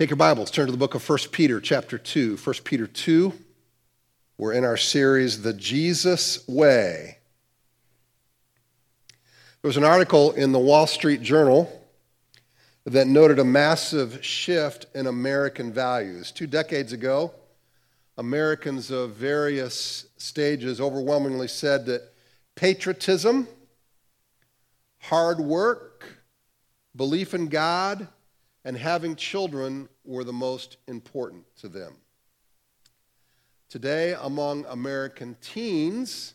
Take your Bibles, turn to the book of 1 Peter, chapter 2. 1 Peter 2. We're in our series, The Jesus Way. There was an article in the Wall Street Journal that noted a massive shift in American values. Two decades ago, Americans of various stages overwhelmingly said that patriotism, hard work, belief in God, and having children were the most important to them. Today, among American teens,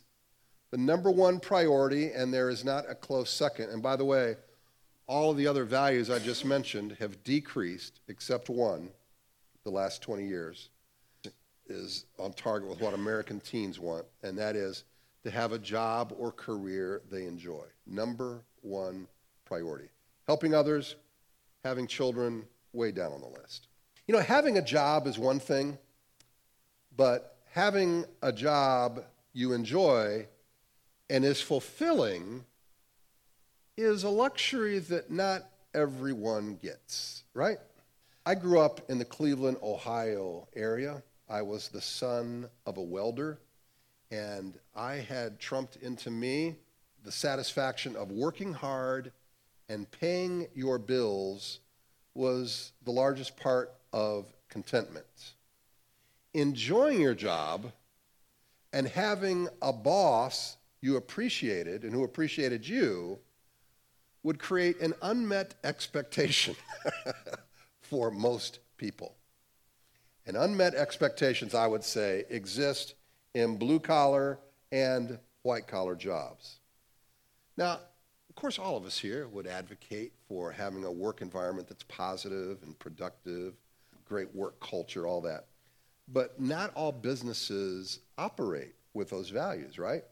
the number one priority, and there is not a close second, and by the way, all of the other values I just mentioned have decreased except one the last 20 years, is on target with what American teens want, and that is to have a job or career they enjoy. Number one priority. Helping others, having children, way down on the list. You know, having a job is one thing, but having a job you enjoy and is fulfilling is a luxury that not everyone gets, right? I grew up in the Cleveland, Ohio area. I was the son of a welder, and I had trumped into me the satisfaction of working hard and paying your bills was the largest part of contentment. Enjoying your job and having a boss you appreciated and who appreciated you would create an unmet expectation for most people. And unmet expectations, I would say, exist in blue collar and white collar jobs. Now, of course, all of us here would advocate for having a work environment that's positive and productive, great work culture, all that. But not all businesses operate with those values, right?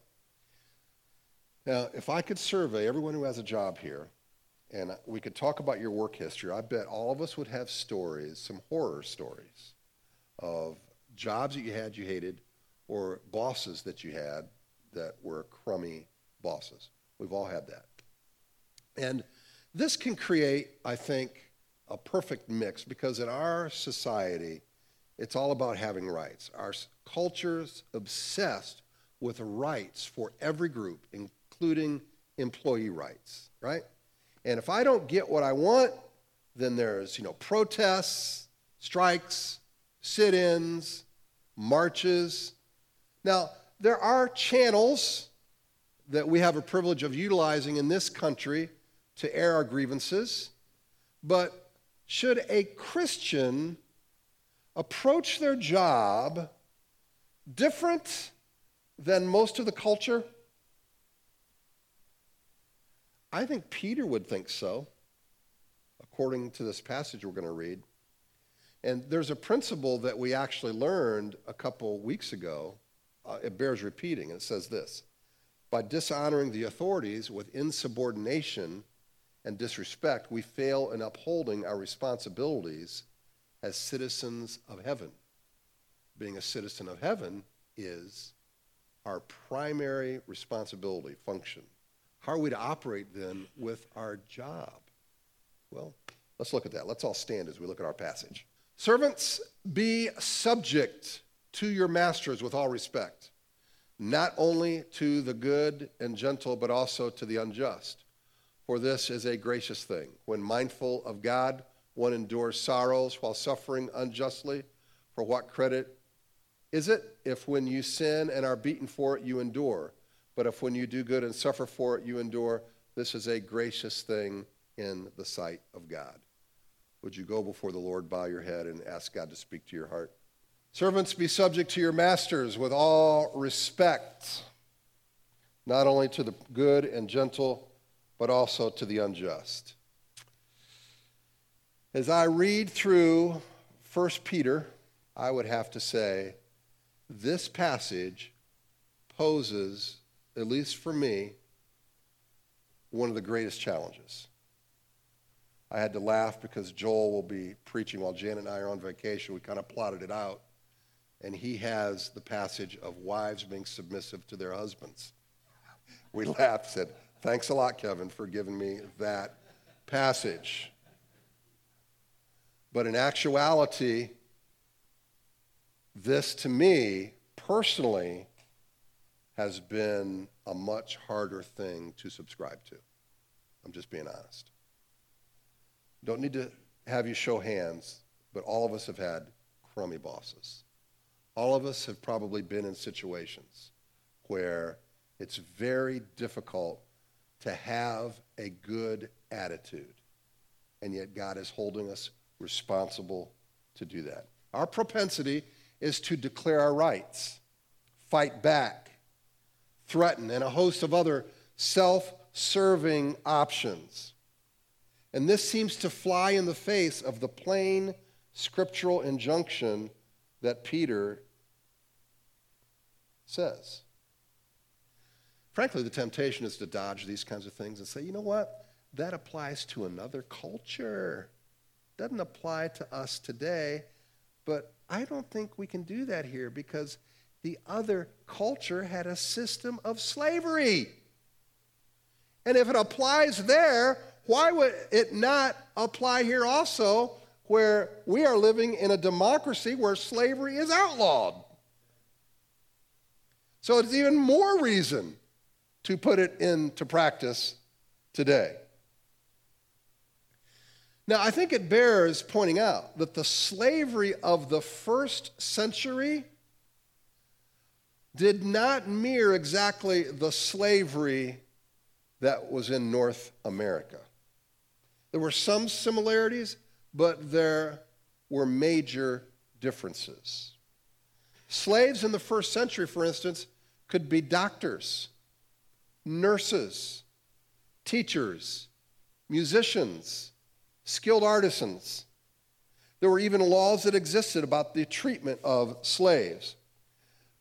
Now, if I could survey everyone who has a job here, and we could talk about your work history, I bet all of us would have stories, some horror stories, of jobs that you had you hated or bosses that you had that were crummy bosses. We've all had that. And this can create, I think, a perfect mix because in our society, it's all about having rights. Our culture's obsessed with rights for every group, including employee rights, right? And if I don't get what I want, then there's, you know, protests, strikes, sit-ins, marches. Now, there are channels that we have a privilege of utilizing in this country to air our grievances, but should a Christian approach their job different than most of the culture? I think Peter would think so, according to this passage we're going to read. And there's a principle that we actually learned a couple weeks ago. Uh, it bears repeating. And it says this By dishonoring the authorities with insubordination, and disrespect, we fail in upholding our responsibilities as citizens of heaven. Being a citizen of heaven is our primary responsibility, function. How are we to operate then with our job? Well, let's look at that. Let's all stand as we look at our passage. Servants, be subject to your masters with all respect, not only to the good and gentle, but also to the unjust. For this is a gracious thing. When mindful of God, one endures sorrows while suffering unjustly. For what credit is it if when you sin and are beaten for it, you endure? But if when you do good and suffer for it, you endure, this is a gracious thing in the sight of God. Would you go before the Lord, bow your head, and ask God to speak to your heart? Servants, be subject to your masters with all respect, not only to the good and gentle but also to the unjust. As I read through 1 Peter, I would have to say this passage poses, at least for me, one of the greatest challenges. I had to laugh because Joel will be preaching while Janet and I are on vacation. We kind of plotted it out. And he has the passage of wives being submissive to their husbands. We laughed, said, Thanks a lot, Kevin, for giving me that passage. But in actuality, this to me personally has been a much harder thing to subscribe to. I'm just being honest. Don't need to have you show hands, but all of us have had crummy bosses. All of us have probably been in situations where it's very difficult to have a good attitude, and yet God is holding us responsible to do that. Our propensity is to declare our rights, fight back, threaten, and a host of other self serving options. And this seems to fly in the face of the plain scriptural injunction that Peter says. Frankly, the temptation is to dodge these kinds of things and say, you know what? That applies to another culture. Doesn't apply to us today. But I don't think we can do that here because the other culture had a system of slavery. And if it applies there, why would it not apply here also, where we are living in a democracy where slavery is outlawed? So it's even more reason to put it into practice today. Now, I think it bears pointing out that the slavery of the first century did not mirror exactly the slavery that was in North America. There were some similarities, but there were major differences. Slaves in the first century, for instance, could be doctors, nurses, teachers, musicians, skilled artisans. There were even laws that existed about the treatment of slaves.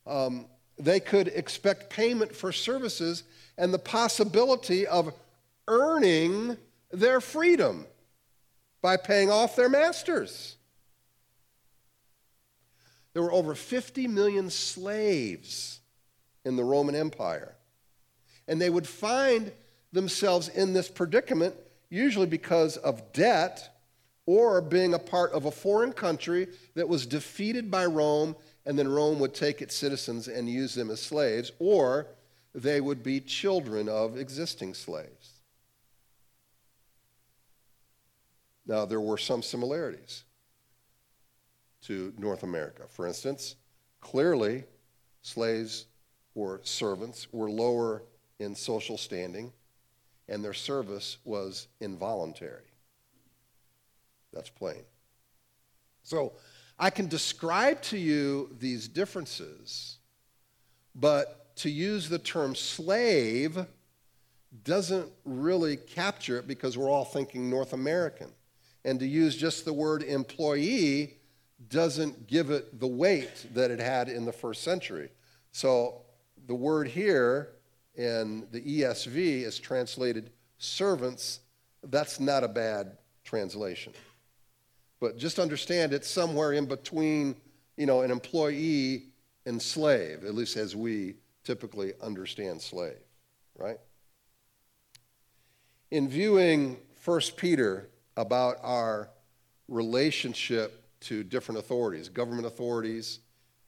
Um, they could expect payment for services and the possibility of earning their freedom by paying off their masters. There were over 50 million slaves in the Roman Empire. And they would find themselves in this predicament usually because of debt or being a part of a foreign country that was defeated by Rome, and then Rome would take its citizens and use them as slaves, or they would be children of existing slaves. Now, there were some similarities to North America. For instance, clearly, slaves or servants were lower in social standing and their service was involuntary. That's plain. So I can describe to you these differences, but to use the term slave doesn't really capture it because we're all thinking North American. And to use just the word employee doesn't give it the weight that it had in the first century. So the word here in the ESV is translated servants, that's not a bad translation. But just understand it's somewhere in between, you know, an employee and slave, at least as we typically understand slave, right? In viewing 1 Peter about our relationship to different authorities, government authorities,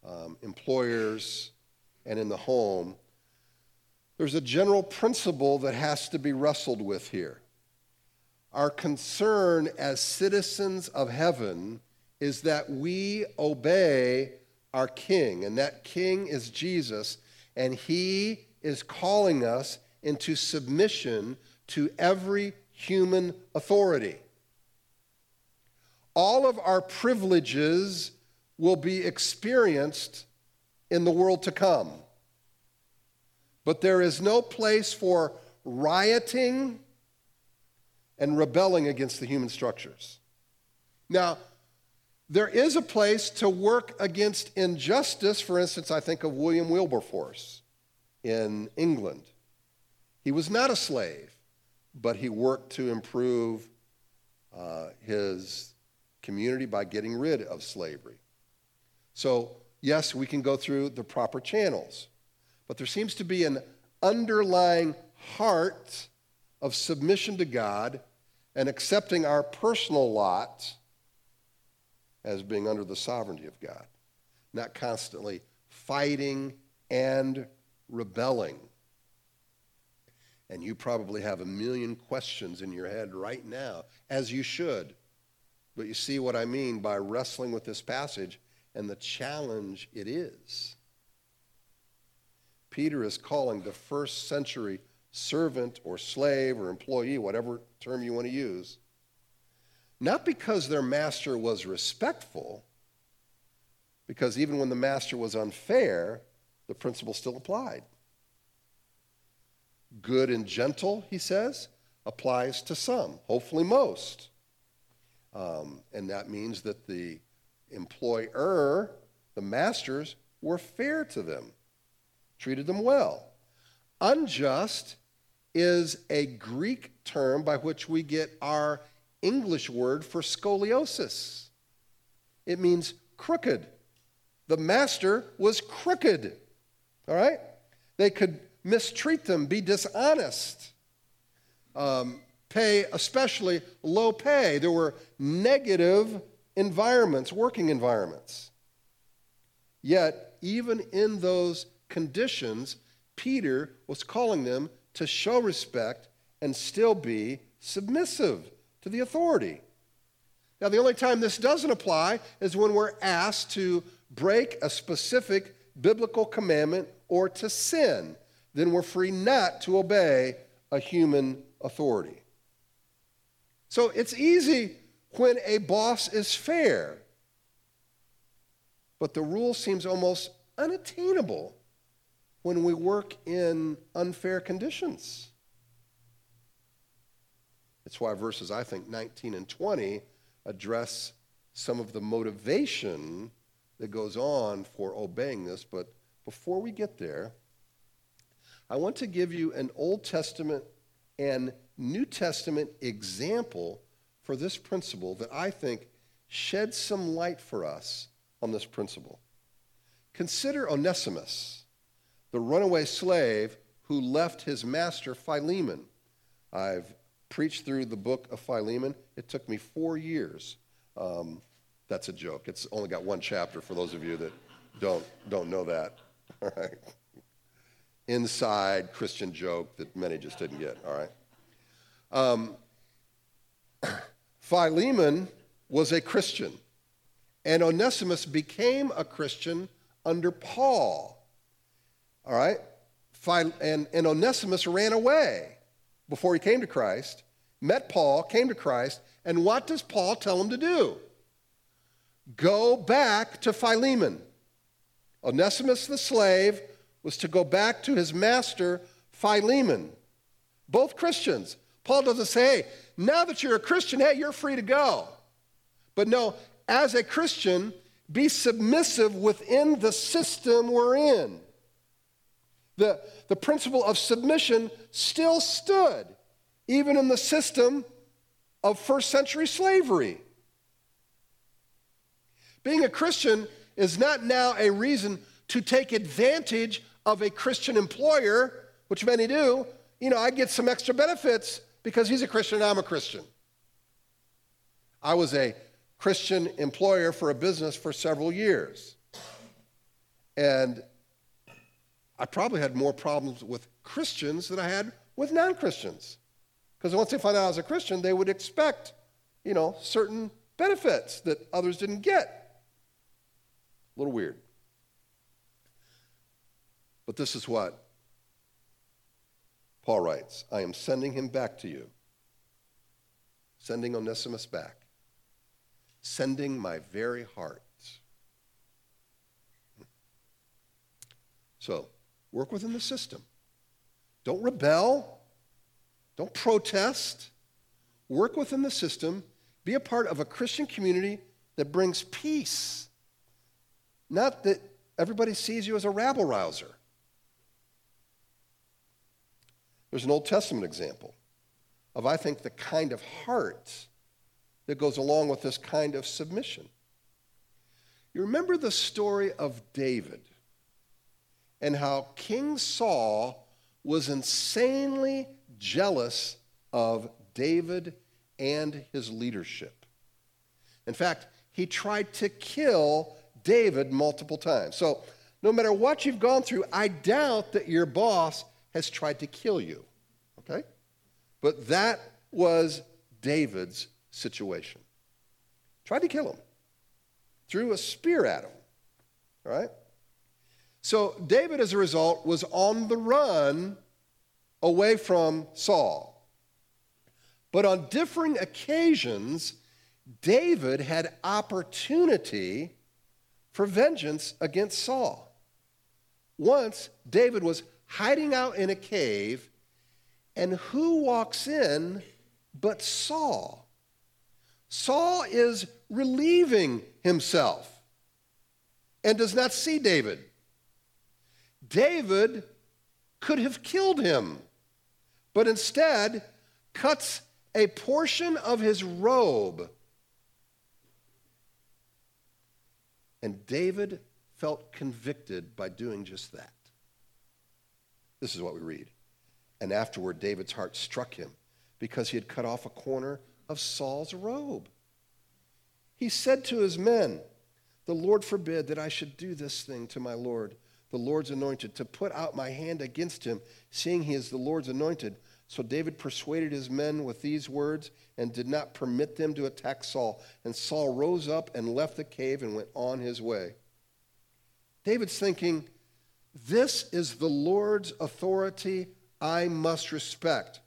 um, employers, and in the home, there's a general principle that has to be wrestled with here. Our concern as citizens of heaven is that we obey our king, and that king is Jesus, and he is calling us into submission to every human authority. All of our privileges will be experienced in the world to come. But there is no place for rioting and rebelling against the human structures. Now, there is a place to work against injustice. For instance, I think of William Wilberforce in England. He was not a slave, but he worked to improve uh, his community by getting rid of slavery. So, yes, we can go through the proper channels. But there seems to be an underlying heart of submission to God and accepting our personal lot as being under the sovereignty of God, not constantly fighting and rebelling. And you probably have a million questions in your head right now, as you should. But you see what I mean by wrestling with this passage and the challenge it is. Peter is calling the first century servant or slave or employee, whatever term you want to use, not because their master was respectful, because even when the master was unfair, the principle still applied. Good and gentle, he says, applies to some, hopefully most. Um, and that means that the employer, the masters, were fair to them, treated them well. Unjust is a Greek term by which we get our English word for scoliosis. It means crooked. The master was crooked. All right? They could mistreat them, be dishonest, um, pay especially low pay. There were negative environments, working environments. Yet, even in those conditions, Peter was calling them to show respect and still be submissive to the authority. Now, the only time this doesn't apply is when we're asked to break a specific biblical commandment or to sin. Then we're free not to obey a human authority. So it's easy when a boss is fair, but the rule seems almost unattainable when we work in unfair conditions. It's why verses, I think, 19 and 20 address some of the motivation that goes on for obeying this. But before we get there, I want to give you an Old Testament and New Testament example for this principle that I think sheds some light for us on this principle. Consider Onesimus the runaway slave who left his master Philemon. I've preached through the book of Philemon. It took me four years. Um, that's a joke. It's only got one chapter for those of you that don't, don't know that. All right. Inside Christian joke that many just didn't get. All right. Um, Philemon was a Christian, and Onesimus became a Christian under Paul. All right? And, and Onesimus ran away before he came to Christ, met Paul, came to Christ, and what does Paul tell him to do? Go back to Philemon. Onesimus the slave was to go back to his master, Philemon. Both Christians. Paul doesn't say, hey, now that you're a Christian, hey, you're free to go. But no, as a Christian, be submissive within the system we're in. The, the principle of submission still stood, even in the system of first century slavery. Being a Christian is not now a reason to take advantage of a Christian employer, which many do. You know, I get some extra benefits because he's a Christian and I'm a Christian. I was a Christian employer for a business for several years. And I probably had more problems with Christians than I had with non Christians. Because once they find out I was a Christian, they would expect, you know, certain benefits that others didn't get. A little weird. But this is what Paul writes I am sending him back to you, sending Onesimus back, sending my very heart. Hmm. So, Work within the system. Don't rebel. Don't protest. Work within the system. Be a part of a Christian community that brings peace. Not that everybody sees you as a rabble rouser. There's an Old Testament example of, I think, the kind of heart that goes along with this kind of submission. You remember the story of David and how King Saul was insanely jealous of David and his leadership. In fact, he tried to kill David multiple times. So, no matter what you've gone through, I doubt that your boss has tried to kill you. Okay? But that was David's situation. Tried to kill him, threw a spear at him. All right? So, David, as a result, was on the run away from Saul. But on differing occasions, David had opportunity for vengeance against Saul. Once, David was hiding out in a cave, and who walks in but Saul? Saul is relieving himself and does not see David. David could have killed him, but instead cuts a portion of his robe And David felt convicted by doing just that. This is what we read. And afterward, David's heart struck him because he had cut off a corner of Saul's robe. He said to his men, The Lord forbid that I should do this thing to my Lord, the Lord's anointed, to put out my hand against him, seeing he is the Lord's anointed. So David persuaded his men with these words and did not permit them to attack Saul. And Saul rose up and left the cave and went on his way. David's thinking, This is the Lord's authority I must respect.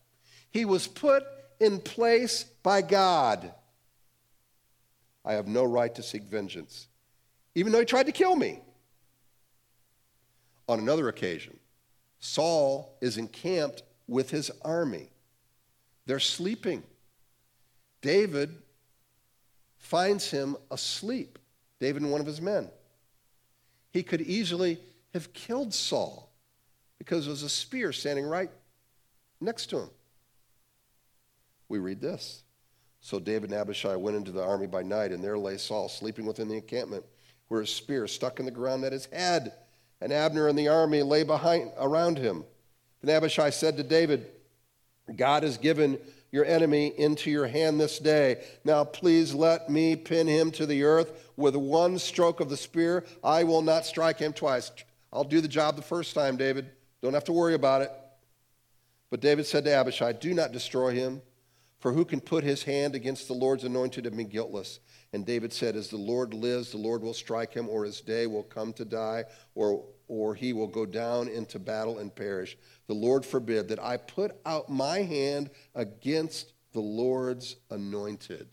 He was put in place by God. I have no right to seek vengeance, even though he tried to kill me. On another occasion, Saul is encamped with his army. They're sleeping. David finds him asleep, David and one of his men. He could easily have killed Saul because there was a spear standing right next to him. We read this. So David and Abishai went into the army by night, and there lay Saul sleeping within the encampment, where his spear stuck in the ground at his head. And Abner and the army lay behind around him. Then Abishai said to David, God has given your enemy into your hand this day. Now please let me pin him to the earth with one stroke of the spear. I will not strike him twice. I'll do the job the first time, David. Don't have to worry about it. But David said to Abishai, Do not destroy him, for who can put his hand against the Lord's anointed and be guiltless? And David said, As the Lord lives, the Lord will strike him, or his day will come to die, or, or he will go down into battle and perish. The Lord forbid that I put out my hand against the Lord's anointed.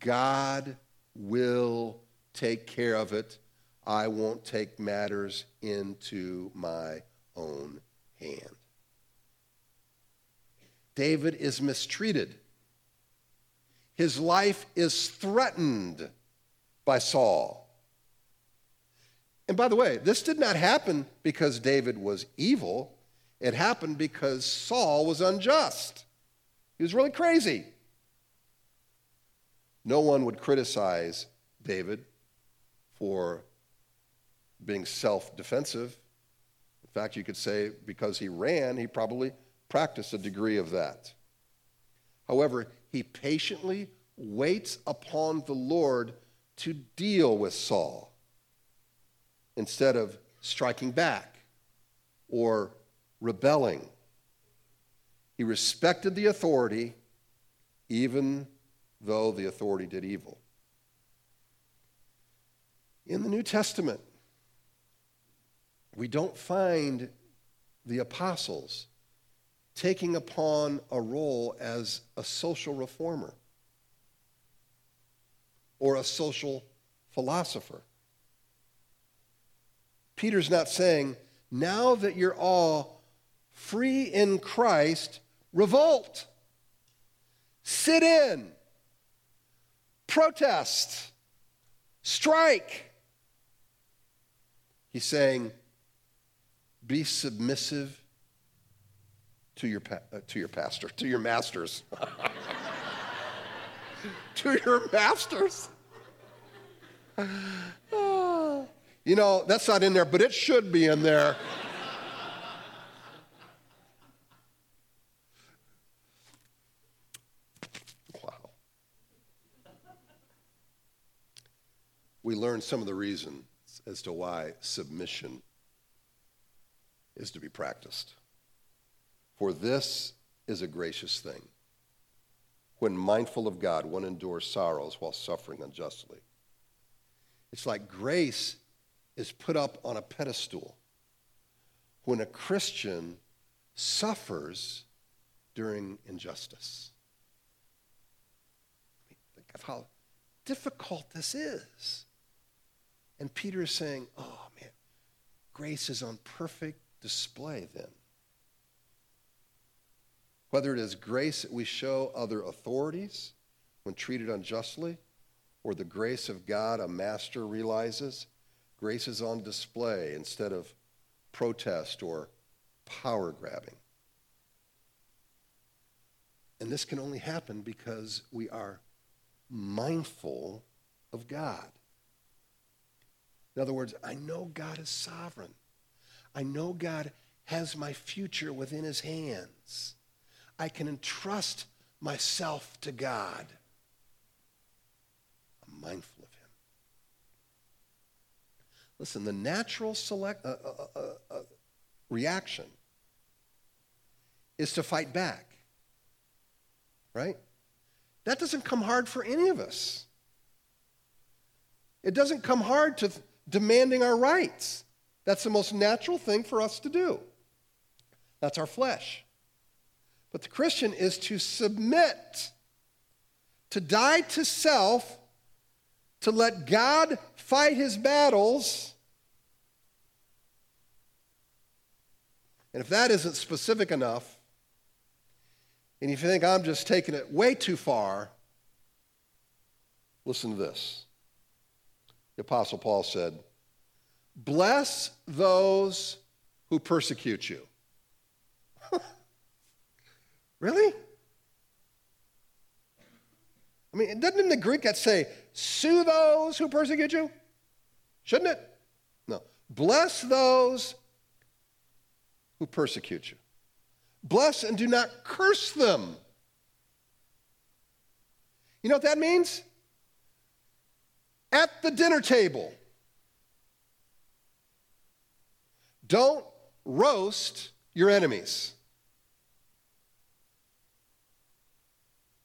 God will take care of it. I won't take matters into my own hand. David is mistreated. His life is threatened by Saul. And by the way, this did not happen because David was evil. It happened because Saul was unjust. He was really crazy. No one would criticize David for being self defensive. In fact, you could say because he ran, he probably practiced a degree of that. However, he patiently waits upon the Lord to deal with Saul instead of striking back or rebelling. He respected the authority even though the authority did evil. In the New Testament, we don't find the apostles taking upon a role as a social reformer or a social philosopher. Peter's not saying, now that you're all free in Christ, revolt, sit in, protest, strike. He's saying, be submissive to your, pa- uh, to your pastor, to your masters. to your masters. You know, that's not in there, but it should be in there. wow. we learn some of the reasons as to why submission is to be practiced. For this is a gracious thing. When mindful of God, one endures sorrows while suffering unjustly. It's like grace is put up on a pedestal when a Christian suffers during injustice. Think of how difficult this is. And Peter is saying, oh man, grace is on perfect display then. Whether it is grace that we show other authorities when treated unjustly, or the grace of God a master realizes, grace is on display instead of protest or power grabbing. And this can only happen because we are mindful of God. In other words, I know God is sovereign. I know God has my future within his hands. I can entrust myself to God. I'm mindful of him. Listen, the natural select, uh, uh, uh, uh reaction is to fight back, right? That doesn't come hard for any of us. It doesn't come hard to demanding our rights. That's the most natural thing for us to do. That's our flesh. But the Christian is to submit, to die to self, to let God fight his battles. And if that isn't specific enough, and if you think I'm just taking it way too far, listen to this. The Apostle Paul said, Bless those who persecute you. really? I mean, doesn't in the Greek that say, sue those who persecute you? Shouldn't it? No. Bless those who persecute you. Bless and do not curse them. You know what that means? At the dinner table, don't roast your enemies.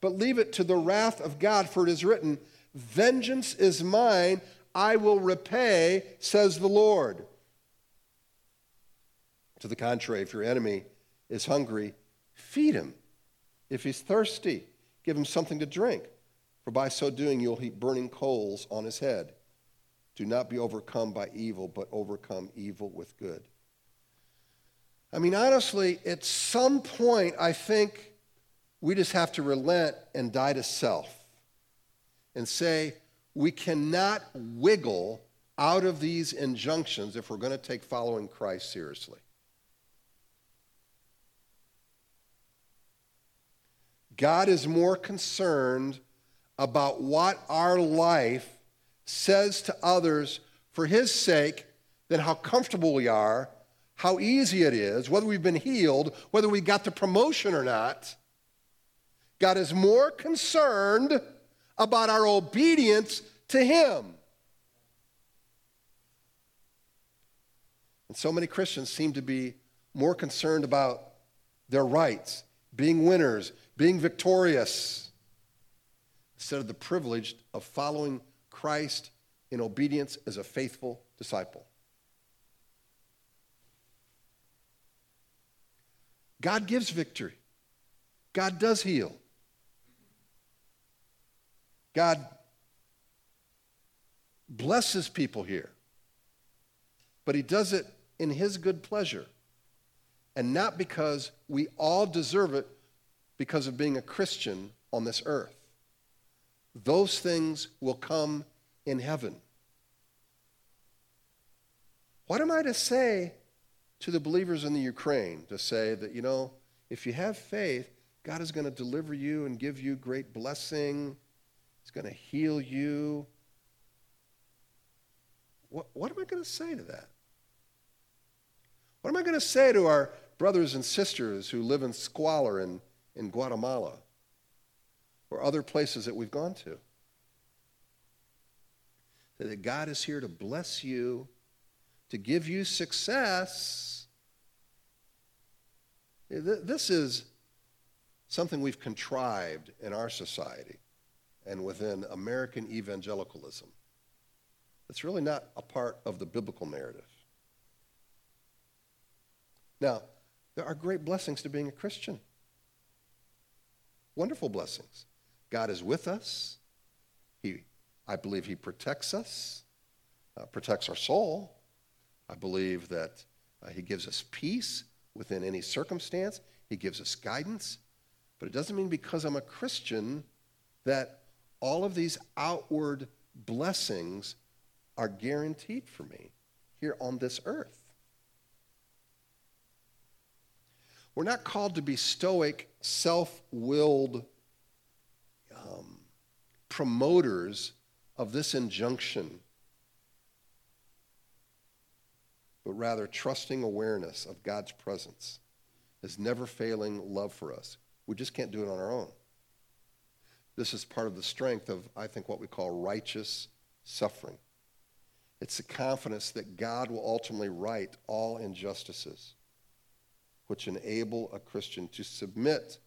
but leave it to the wrath of God, for it is written, Vengeance is mine, I will repay, says the Lord. To the contrary, if your enemy is hungry, feed him. If he's thirsty, give him something to drink, for by so doing you'll heap burning coals on his head. Do not be overcome by evil, but overcome evil with good. I mean, honestly, at some point, I think we just have to relent and die to self and say, we cannot wiggle out of these injunctions if we're going to take following Christ seriously. God is more concerned about what our life says to others for His sake than how comfortable we are, how easy it is, whether we've been healed, whether we got the promotion or not. God is more concerned about our obedience to Him. And so many Christians seem to be more concerned about their rights, being winners, being victorious, instead of the privilege of following Christ in obedience as a faithful disciple. God gives victory. God does heal. God blesses people here. But he does it in his good pleasure. And not because we all deserve it because of being a Christian on this earth. Those things will come in heaven. What am I to say to the believers in the Ukraine to say that, you know, if you have faith, God is going to deliver you and give you great blessing. Going to heal you. What, what am I going to say to that? What am I going to say to our brothers and sisters who live in squalor in, in Guatemala or other places that we've gone to? That God is here to bless you, to give you success. This is something we've contrived in our society and within American evangelicalism. It's really not a part of the biblical narrative. Now, there are great blessings to being a Christian. Wonderful blessings. God is with us. He, I believe He protects us, uh, protects our soul. I believe that uh, He gives us peace within any circumstance. He gives us guidance. But it doesn't mean because I'm a Christian that all of these outward blessings are guaranteed for me here on this earth. We're not called to be stoic, self willed um, promoters of this injunction, but rather trusting awareness of God's presence, His never failing love for us. We just can't do it on our own. This is part of the strength of, I think, what we call righteous suffering. It's the confidence that God will ultimately right all injustices, which enable a Christian to submit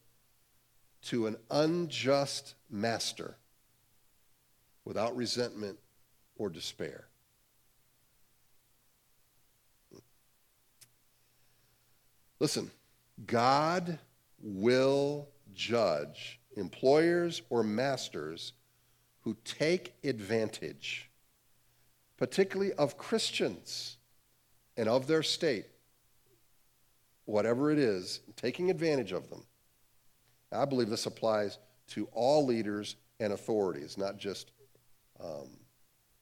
to an unjust master without resentment or despair. Listen, God will judge employers or masters who take advantage, particularly of Christians and of their state, whatever it is, taking advantage of them. I believe this applies to all leaders and authorities, not just um,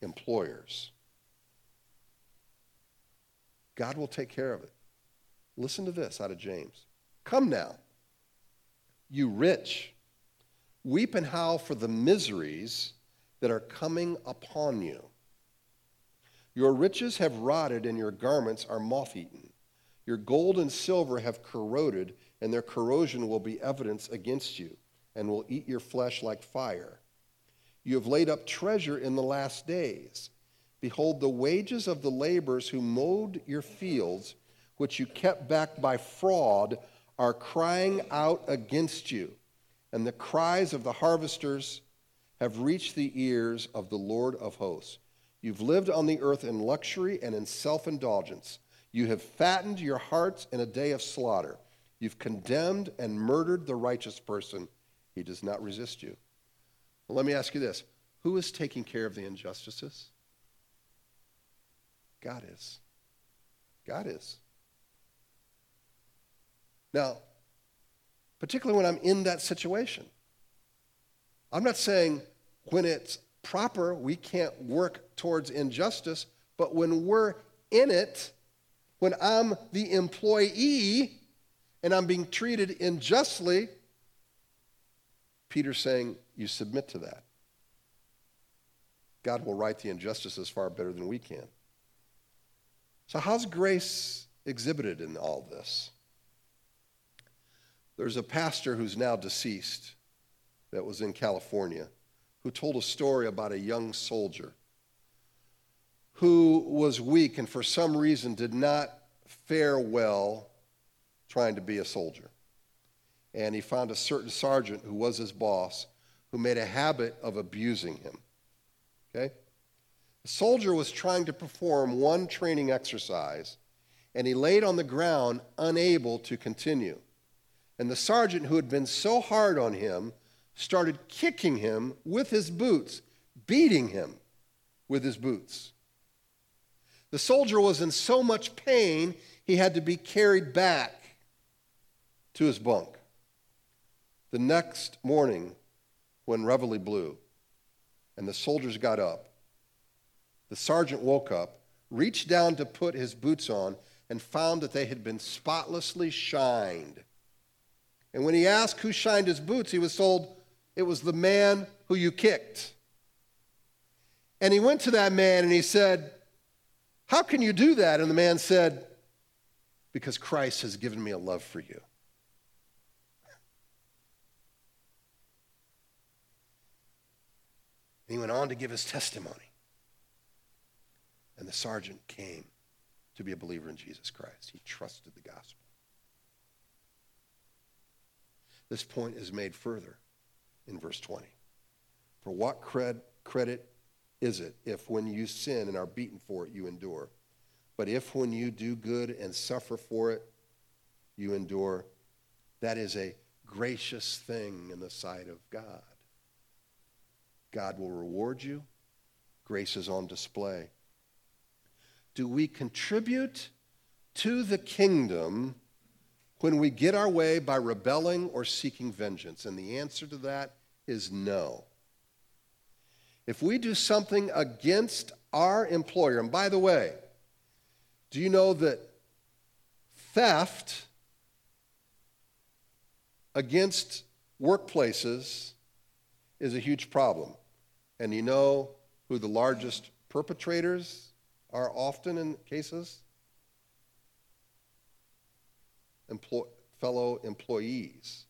employers. God will take care of it. Listen to this out of James. Come now, you rich, weep and howl for the miseries that are coming upon you. Your riches have rotted, and your garments are moth eaten. Your gold and silver have corroded, and their corrosion will be evidence against you, and will eat your flesh like fire. You have laid up treasure in the last days. Behold, the wages of the laborers who mowed your fields, which you kept back by fraud, are crying out against you, and the cries of the harvesters have reached the ears of the Lord of hosts. You've lived on the earth in luxury and in self indulgence. You have fattened your hearts in a day of slaughter. You've condemned and murdered the righteous person. He does not resist you. Well, let me ask you this who is taking care of the injustices? God is. God is. Now, particularly when I'm in that situation, I'm not saying when it's proper, we can't work towards injustice, but when we're in it, when I'm the employee and I'm being treated unjustly, Peter's saying, you submit to that. God will right the injustices far better than we can. So, how's grace exhibited in all this? There's a pastor who's now deceased that was in California who told a story about a young soldier who was weak and for some reason did not fare well trying to be a soldier. And he found a certain sergeant who was his boss who made a habit of abusing him. Okay? The soldier was trying to perform one training exercise and he laid on the ground unable to continue. And the sergeant, who had been so hard on him, started kicking him with his boots, beating him with his boots. The soldier was in so much pain, he had to be carried back to his bunk. The next morning, when reveille blew and the soldiers got up, the sergeant woke up reached down to put his boots on and found that they had been spotlessly shined. And when he asked who shined his boots, he was told it was the man who you kicked. And he went to that man and he said, How can you do that? And the man said, Because Christ has given me a love for you. And he went on to give his testimony. And the sergeant came to be a believer in Jesus Christ. He trusted the gospel. This point is made further in verse 20. For what cred, credit is it if when you sin and are beaten for it, you endure? But if when you do good and suffer for it, you endure, that is a gracious thing in the sight of God. God will reward you. Grace is on display. Do we contribute to the kingdom when we get our way by rebelling or seeking vengeance? And the answer to that is no. If we do something against our employer, and by the way, do you know that theft against workplaces is a huge problem? And you know who the largest perpetrators are often in cases? Employ- fellow employees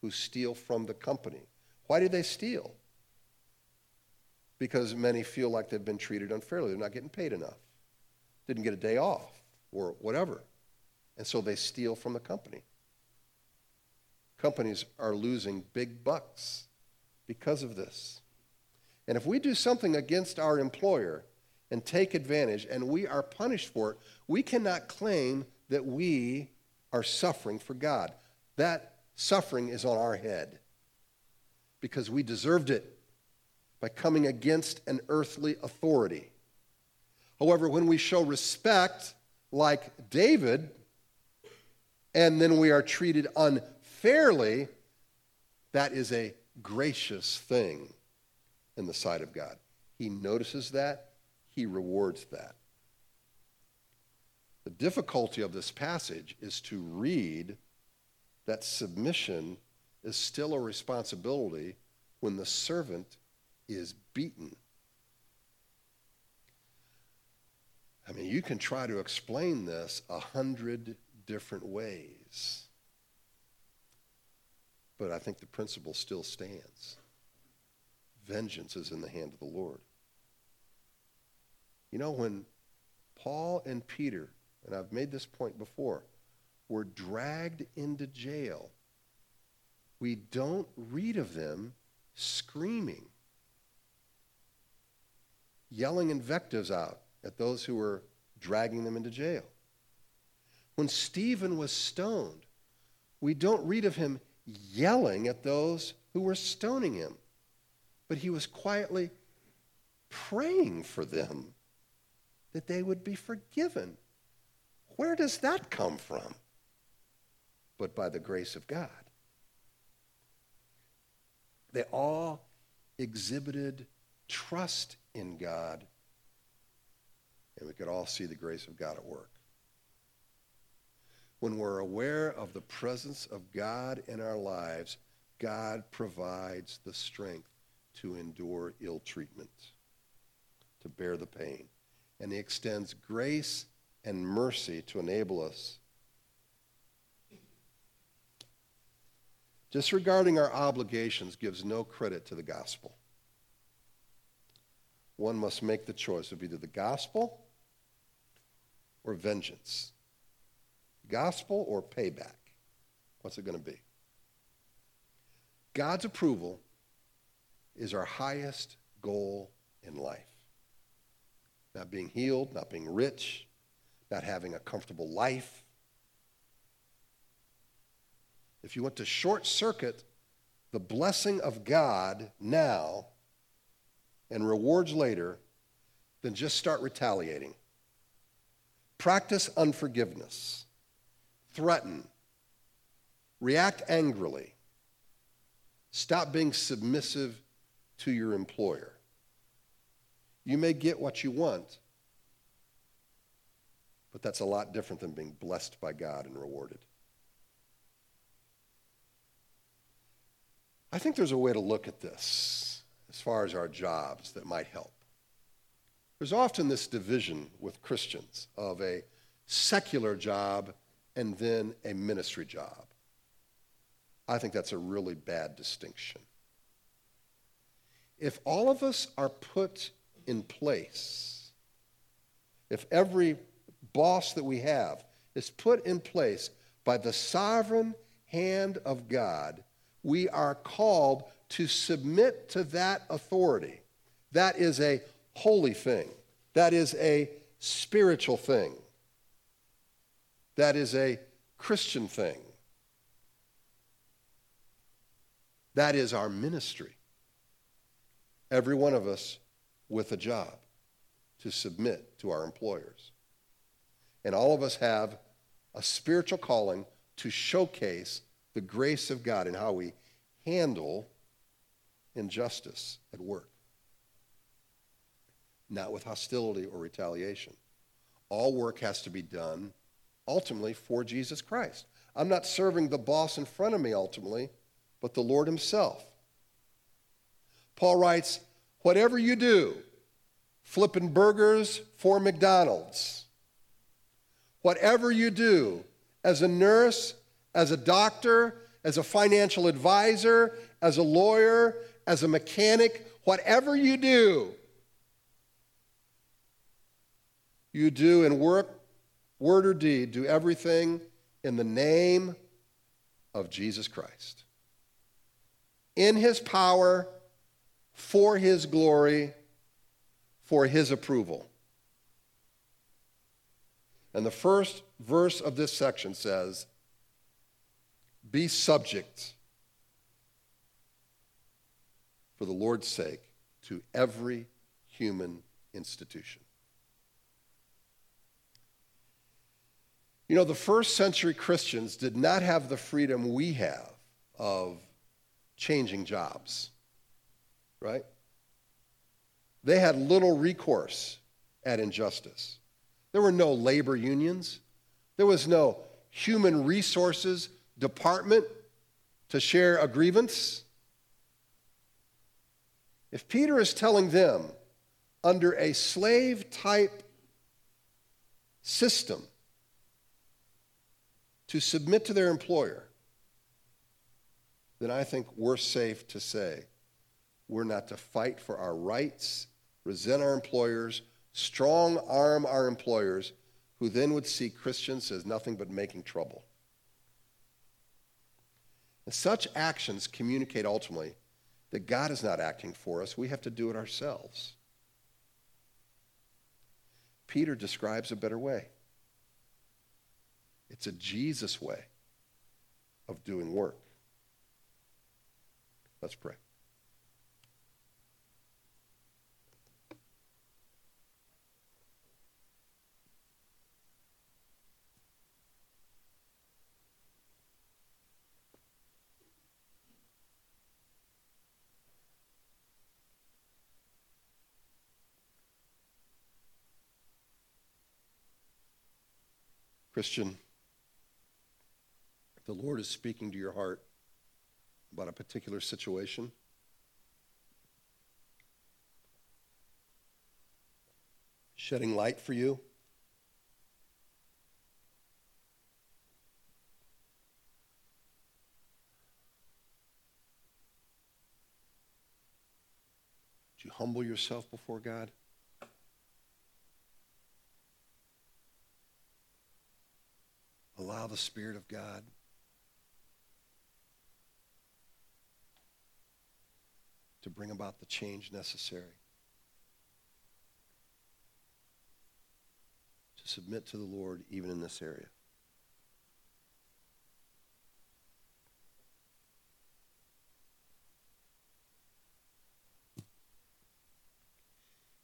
who steal from the company. Why do they steal? because many feel like they've been treated unfairly. They're not getting paid enough, didn't get a day off, or whatever. And so they steal from the company. Companies are losing big bucks because of this. And if we do something against our employer and take advantage and we are punished for it, we cannot claim that we are suffering for God. That suffering is on our head because we deserved it by coming against an earthly authority. However, when we show respect, like David, and then we are treated unfairly, that is a gracious thing in the sight of God. He notices that, He rewards that. The difficulty of this passage is to read that submission is still a responsibility when the servant is beaten. I mean, you can try to explain this a hundred different ways. But I think the principle still stands. Vengeance is in the hand of the Lord. You know, when Paul and Peter, and I've made this point before, were dragged into jail, we don't read of them screaming yelling invectives out at those who were dragging them into jail. When Stephen was stoned, we don't read of him yelling at those who were stoning him, but he was quietly praying for them that they would be forgiven. Where does that come from? But by the grace of God. They all exhibited trust in God, and we could all see the grace of God at work. When we're aware of the presence of God in our lives, God provides the strength to endure ill treatment, to bear the pain. And He extends grace and mercy to enable us. Disregarding our obligations gives no credit to the gospel one must make the choice of either the gospel or vengeance. Gospel or payback. What's it going to be? God's approval is our highest goal in life. Not being healed, not being rich, not having a comfortable life. If you want to short circuit the blessing of God now, and rewards later, then just start retaliating. Practice unforgiveness. Threaten. React angrily. Stop being submissive to your employer. You may get what you want, But that's a lot different than being blessed by God and rewarded. I think there's a way to look at this as far as our jobs that might help. There's often this division with Christians of a secular job and then a ministry job. I think that's a really bad distinction. If all of us are put in place, if every boss that we have is put in place by the sovereign hand of God, we are called to submit to that authority. That is a holy thing. That is a spiritual thing. That is a Christian thing. That is our ministry. Every one of us with a job to submit to our employers. And all of us have a spiritual calling to showcase the grace of God in how we handle injustice at work. Not with hostility or retaliation. All work has to be done ultimately for Jesus Christ. I'm not serving the boss in front of me ultimately, but the Lord Himself. Paul writes, Whatever you do, flipping burgers for McDonald's, whatever you do as a nurse, as a doctor, as a financial advisor, as a lawyer, as a mechanic, whatever you do, you do in work, word, or deed, do everything in the name of Jesus Christ. In his power, for his glory, for his approval. And the first verse of this section says, Be subject for the Lord's sake to every human institution. You know, the first century Christians did not have the freedom we have of changing jobs, right? They had little recourse at injustice. There were no labor unions, there was no human resources department to share a grievance. If Peter is telling them under a slave type system to submit to their employer, then I think we're safe to say we're not to fight for our rights, resent our employers, strong arm our employers, who then would see Christians as nothing but making trouble. And such actions communicate ultimately that God is not acting for us. We have to do it ourselves. Peter describes a better way. It's a Jesus way of doing work. Let's pray. Christian, the Lord is speaking to your heart about a particular situation, shedding light for you. Would you humble yourself before God? Allow the Spirit of God to bring about the change necessary. To submit to the Lord even in this area.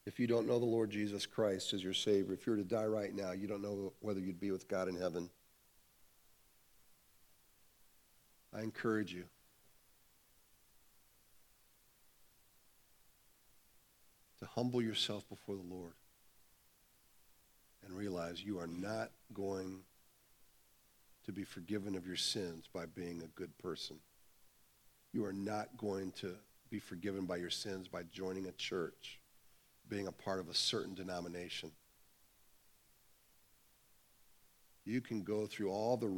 If you don't know the Lord Jesus Christ as your Savior, if you were to die right now, you don't know whether you'd be with God in heaven. I encourage you to humble yourself before the Lord and realize you are not going to be forgiven of your sins by being a good person. You are not going to be forgiven by your sins by joining a church, being a part of a certain denomination. You can go through all the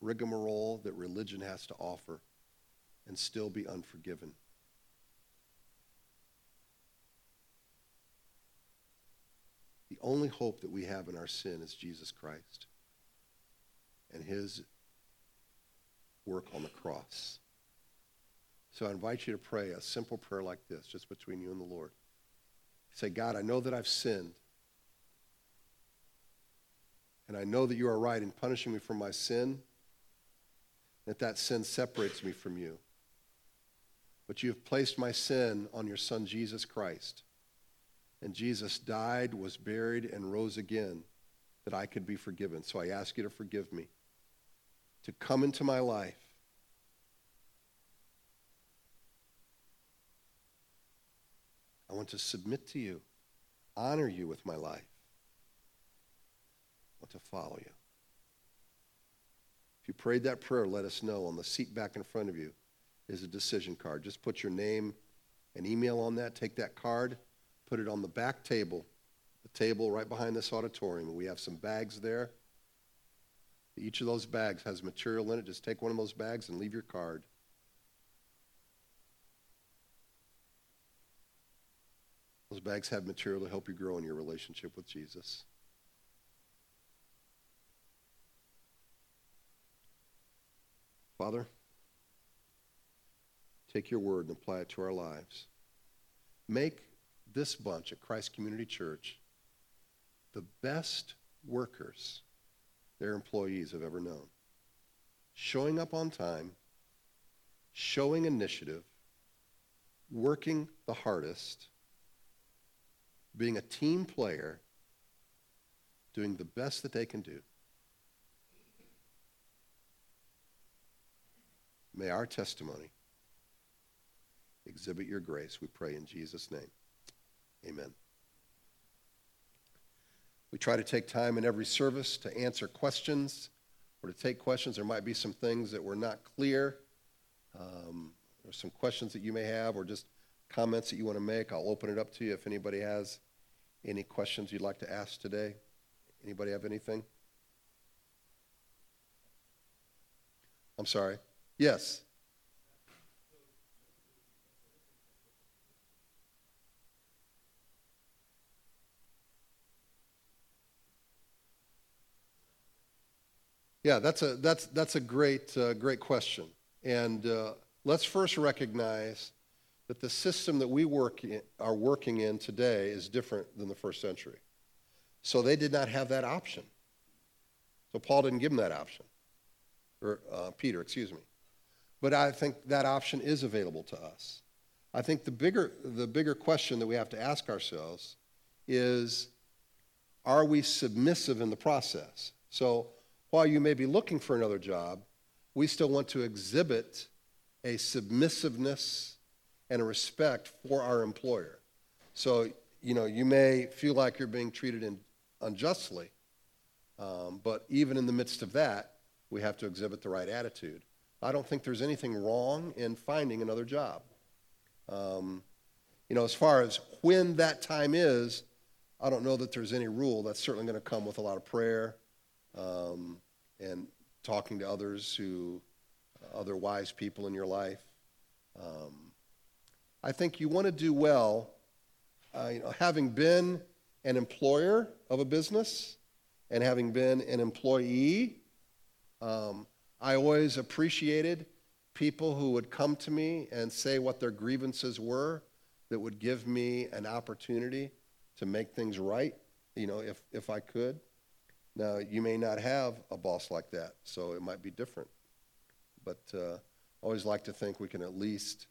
rigmarole that religion has to offer and still be unforgiven. The only hope that we have in our sin is Jesus Christ and his work on the cross. So I invite you to pray a simple prayer like this, just between you and the Lord. Say, God, I know that I've sinned. And I know that you are right in punishing me for my sin, that that sin separates me from you. But you have placed my sin on your Son, Jesus Christ. And Jesus died, was buried, and rose again that I could be forgiven. So I ask you to forgive me, to come into my life. I want to submit to you, honor you with my life. To follow you. If you prayed that prayer, let us know. On the seat back in front of you is a decision card. Just put your name and email on that. Take that card put it on the back table, the table right behind this auditorium. We have some bags there. Each of those bags has material in it. Just take one of those bags and leave your card. Those bags have material to help you grow in your relationship with Jesus. Father, take your word and apply it to our lives. Make this bunch at Christ Community Church the best workers their employees have ever known. Showing up on time, showing initiative, working the hardest, being a team player, doing the best that they can do. May our testimony exhibit your grace, we pray in Jesus' name. Amen. We try to take time in every service to answer questions or to take questions. There might be some things that were not clear, um, or some questions that you may have, or just comments that you want to make. I'll open it up to you if anybody has any questions you'd like to ask today. Anybody have anything? I'm sorry. Yes. Yeah, that's a, that's, that's a great, uh, great question. And uh, let's first recognize that the system that we work in, are working in today is different than the first century. So they did not have that option. So Paul didn't give them that option, or uh, Peter, excuse me. But I think that option is available to us. I think the bigger, the bigger question that we have to ask ourselves is are we submissive in the process? So while you may be looking for another job, we still want to exhibit a submissiveness and a respect for our employer. So, you know, you may feel like you're being treated in, unjustly, um, but even in the midst of that, we have to exhibit the right attitude. I don't think there's anything wrong in finding another job. Um, you know, as far as when that time is, I don't know that there's any rule. That's certainly going to come with a lot of prayer um, and talking to others who, other wise people in your life. Um, I think you want to do well. Uh, you know, having been an employer of a business and having been an employee, um, I always appreciated people who would come to me and say what their grievances were that would give me an opportunity to make things right, you know, if, if I could. Now, you may not have a boss like that, so it might be different. But uh, I always like to think we can at least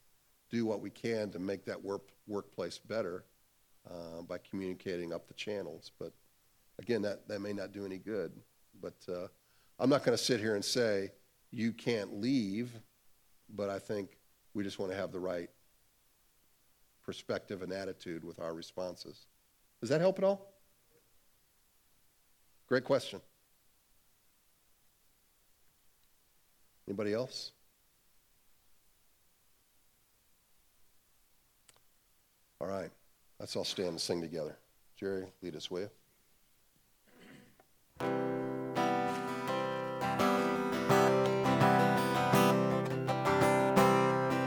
do what we can to make that work, workplace better uh, by communicating up the channels. But again, that, that may not do any good. But uh, I'm not going to sit here and say you can't leave, but I think we just want to have the right perspective and attitude with our responses. Does that help at all? Great question. Anybody else? All right. Let's all stand and sing together. Jerry, lead us, will you?